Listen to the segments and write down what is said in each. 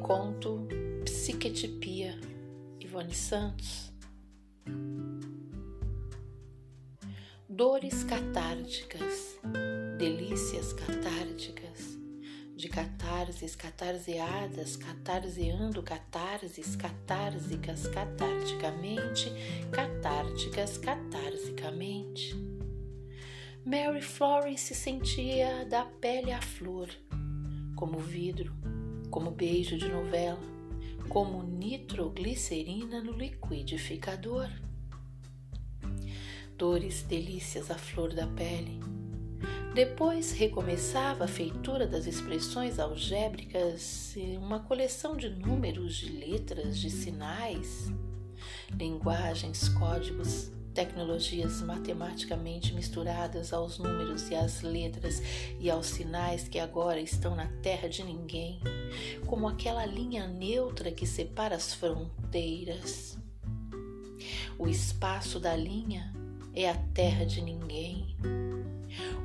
Conto Psiquetipia, Ivone Santos. Dores catárticas, delícias catárticas, de catarses catarseadas, catarseando catarses catársicas catarticamente, catárticas catarsicamente. Mary Florence se sentia da pele à flor, como vidro, como beijo de novela, como nitroglicerina no liquidificador. Dores, delícias à flor da pele. Depois recomeçava a feitura das expressões algébricas, uma coleção de números, de letras, de sinais, linguagens, códigos tecnologias matematicamente misturadas aos números e às letras e aos sinais que agora estão na terra de ninguém, como aquela linha neutra que separa as fronteiras. O espaço da linha é a terra de ninguém.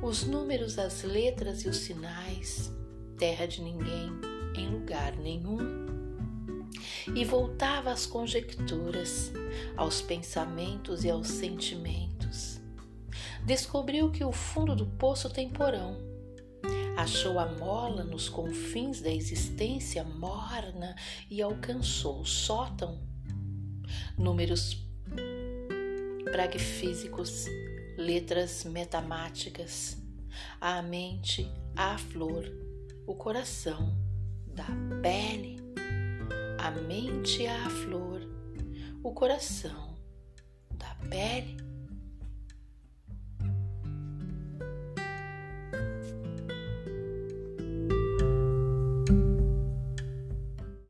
Os números, as letras e os sinais, terra de ninguém, em lugar nenhum e voltava às conjecturas, aos pensamentos e aos sentimentos. Descobriu que o fundo do poço tem porão. Achou a mola nos confins da existência morna e alcançou o sótão. Números pragfísicos, letras metamáticas, a mente, a flor, o coração da pele a mente à a flor, o coração da pele